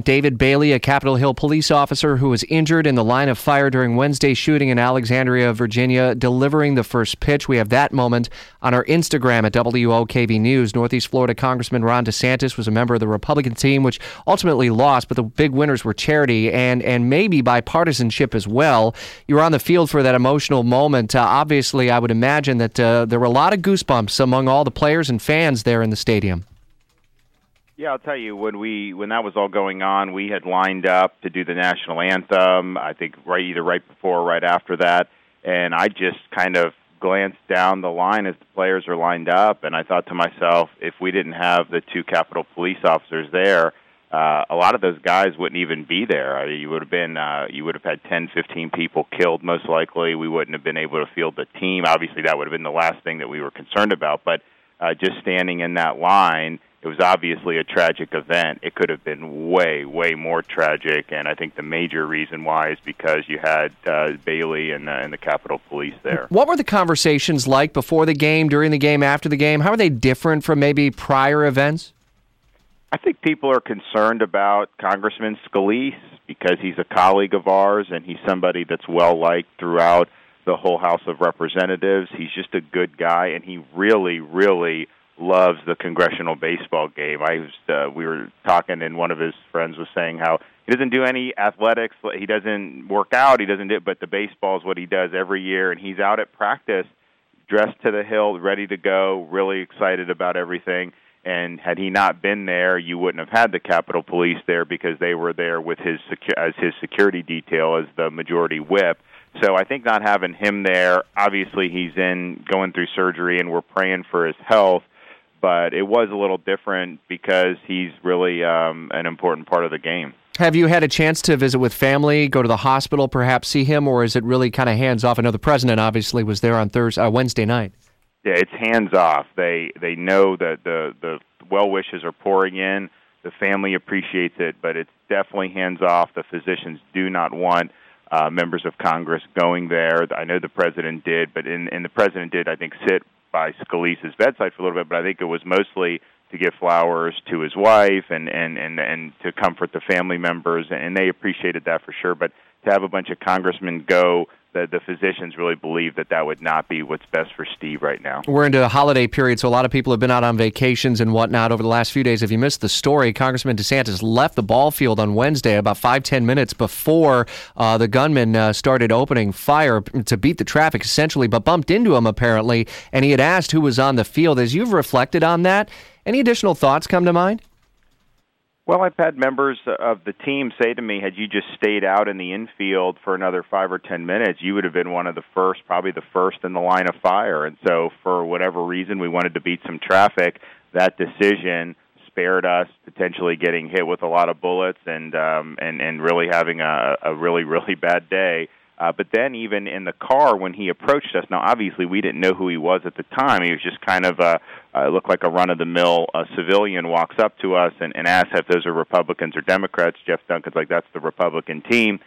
David Bailey, a Capitol Hill police officer who was injured in the line of fire during Wednesday's shooting in Alexandria, Virginia, delivering the first pitch. We have that moment on our Instagram at WOKV News. Northeast Florida Congressman Ron DeSantis was a member of the Republican team, which ultimately lost, but the big winners were charity and, and maybe bipartisanship as well. You were on the field for that emotional moment. Uh, obviously, I would imagine that uh, there were a lot of goosebumps among all the players and fans there in the stadium. Yeah, I'll tell you when we when that was all going on, we had lined up to do the national anthem. I think right either right before or right after that, and I just kind of glanced down the line as the players are lined up, and I thought to myself, if we didn't have the two Capitol police officers there, uh, a lot of those guys wouldn't even be there. I mean, you would have been uh, you would have had ten, fifteen people killed most likely. We wouldn't have been able to field the team. Obviously, that would have been the last thing that we were concerned about. But uh, just standing in that line it was obviously a tragic event. It could have been way, way more tragic, and I think the major reason why is because you had uh, Bailey and, uh, and the Capitol Police there. What were the conversations like before the game, during the game, after the game? How are they different from maybe prior events? I think people are concerned about Congressman Scalise because he's a colleague of ours and he's somebody that's well liked throughout the whole House of Representatives. He's just a good guy, and he really, really loves the congressional baseball game. I was uh, we were talking and one of his friends was saying how he doesn't do any athletics, he doesn't work out, he doesn't do but the baseball is what he does every year and he's out at practice dressed to the hill, ready to go, really excited about everything. And had he not been there, you wouldn't have had the Capitol Police there because they were there with his secu- as his security detail as the majority whip. So I think not having him there, obviously he's in going through surgery and we're praying for his health but it was a little different because he's really um, an important part of the game. Have you had a chance to visit with family, go to the hospital, perhaps see him, or is it really kind of hands off? I know the president obviously was there on Thursday, uh, Wednesday night. Yeah, it's hands off. They they know that the the well wishes are pouring in. The family appreciates it, but it's definitely hands off. The physicians do not want uh, members of Congress going there. I know the president did, but in, and the president did, I think, sit by Scalise's bedside for a little bit, but I think it was mostly to give flowers to his wife and and and and to comfort the family members, and they appreciated that for sure. But to have a bunch of congressmen go the, the physicians really believe that that would not be what's best for Steve right now. We're into a holiday period, so a lot of people have been out on vacations and whatnot over the last few days. If you missed the story, Congressman DeSantis left the ball field on Wednesday about five, ten minutes before uh, the gunman uh, started opening fire to beat the traffic, essentially, but bumped into him apparently, and he had asked who was on the field. As you've reflected on that, any additional thoughts come to mind? Well, I've had members of the team say to me, had you just stayed out in the infield for another five or ten minutes, you would have been one of the first, probably the first in the line of fire. And so, for whatever reason, we wanted to beat some traffic. That decision spared us potentially getting hit with a lot of bullets and um, and and really having a, a really really bad day. Uh, but then, even in the car, when he approached us, now obviously we didn't know who he was at the time. He was just kind of a, uh, looked like a run of the mill uh, civilian walks up to us and, and asks if those are Republicans or Democrats. Jeff Duncan's like, that's the Republican team.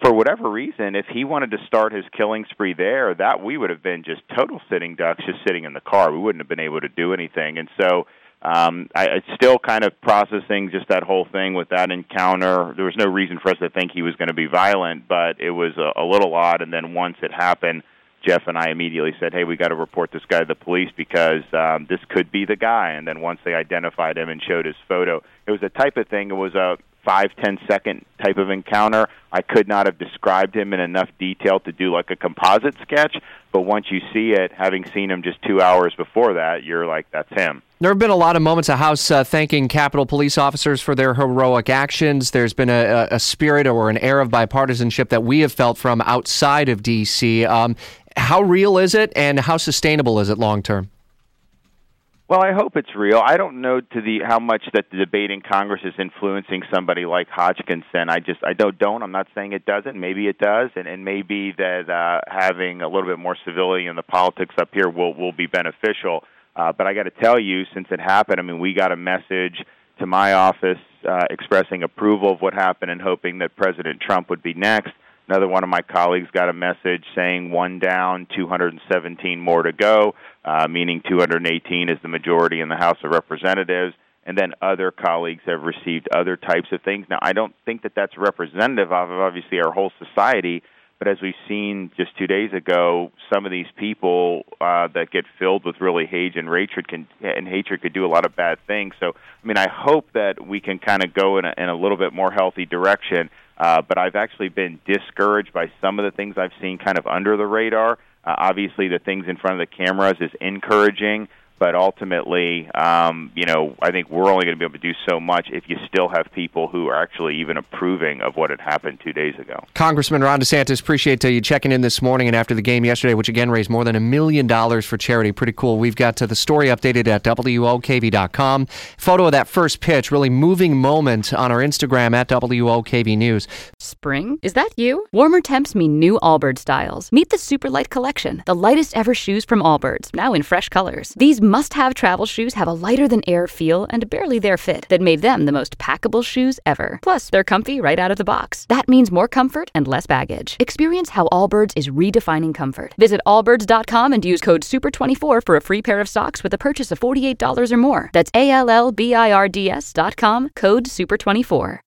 For whatever reason, if he wanted to start his killing spree there, that we would have been just total sitting ducks, just sitting in the car. We wouldn't have been able to do anything. And so, um, I, it's still kind of processing just that whole thing with that encounter. There was no reason for us to think he was going to be violent, but it was a, a little odd. And then once it happened, Jeff and I immediately said, "Hey, we got to report this guy to the police because um, this could be the guy." And then once they identified him and showed his photo, it was the type of thing. It was a five ten second type of encounter. I could not have described him in enough detail to do like a composite sketch. But once you see it, having seen him just two hours before that, you're like, "That's him." There have been a lot of moments of House uh, thanking Capitol police officers for their heroic actions. There's been a, a, spirit or an air of bipartisanship that we have felt from outside of D.C. Um, how real is it, and how sustainable is it long term? Well, I hope it's real. I don't know to the how much that the debate in Congress is influencing somebody like Hodgkinson. I just I don't don't. I'm not saying it doesn't. Maybe it does, and and maybe that uh, having a little bit more civility in the politics up here will will be beneficial. Uh, but I got to tell you, since it happened, I mean, we got a message to my office uh, expressing approval of what happened and hoping that President Trump would be next. Another one of my colleagues got a message saying one down, 217 more to go, uh, meaning 218 is the majority in the House of Representatives. And then other colleagues have received other types of things. Now, I don't think that that's representative of obviously our whole society, but as we've seen just two days ago, some of these people uh, that get filled with really hate and hatred can and hatred could do a lot of bad things. So, I mean, I hope that we can kind of go in a, in a little bit more healthy direction. Uh, but I've actually been discouraged by some of the things I've seen kind of under the radar. Uh, obviously, the things in front of the cameras is encouraging but ultimately, um, you know, I think we're only going to be able to do so much if you still have people who are actually even approving of what had happened two days ago. Congressman Ron DeSantis, appreciate uh, you checking in this morning and after the game yesterday, which again raised more than a million dollars for charity. Pretty cool. We've got uh, the story updated at WOKV.com. Photo of that first pitch, really moving moment on our Instagram at WOKV News. Spring? Is that you? Warmer temps mean new Allbirds styles. Meet the Superlight Collection, the lightest ever shoes from Allbirds, now in fresh colors. These must have travel shoes have a lighter than air feel and barely there fit that made them the most packable shoes ever. Plus, they're comfy right out of the box. That means more comfort and less baggage. Experience how Allbirds is redefining comfort. Visit allbirds.com and use code SUPER24 for a free pair of socks with a purchase of $48 or more. That's A L L B I R D S.com, code SUPER24.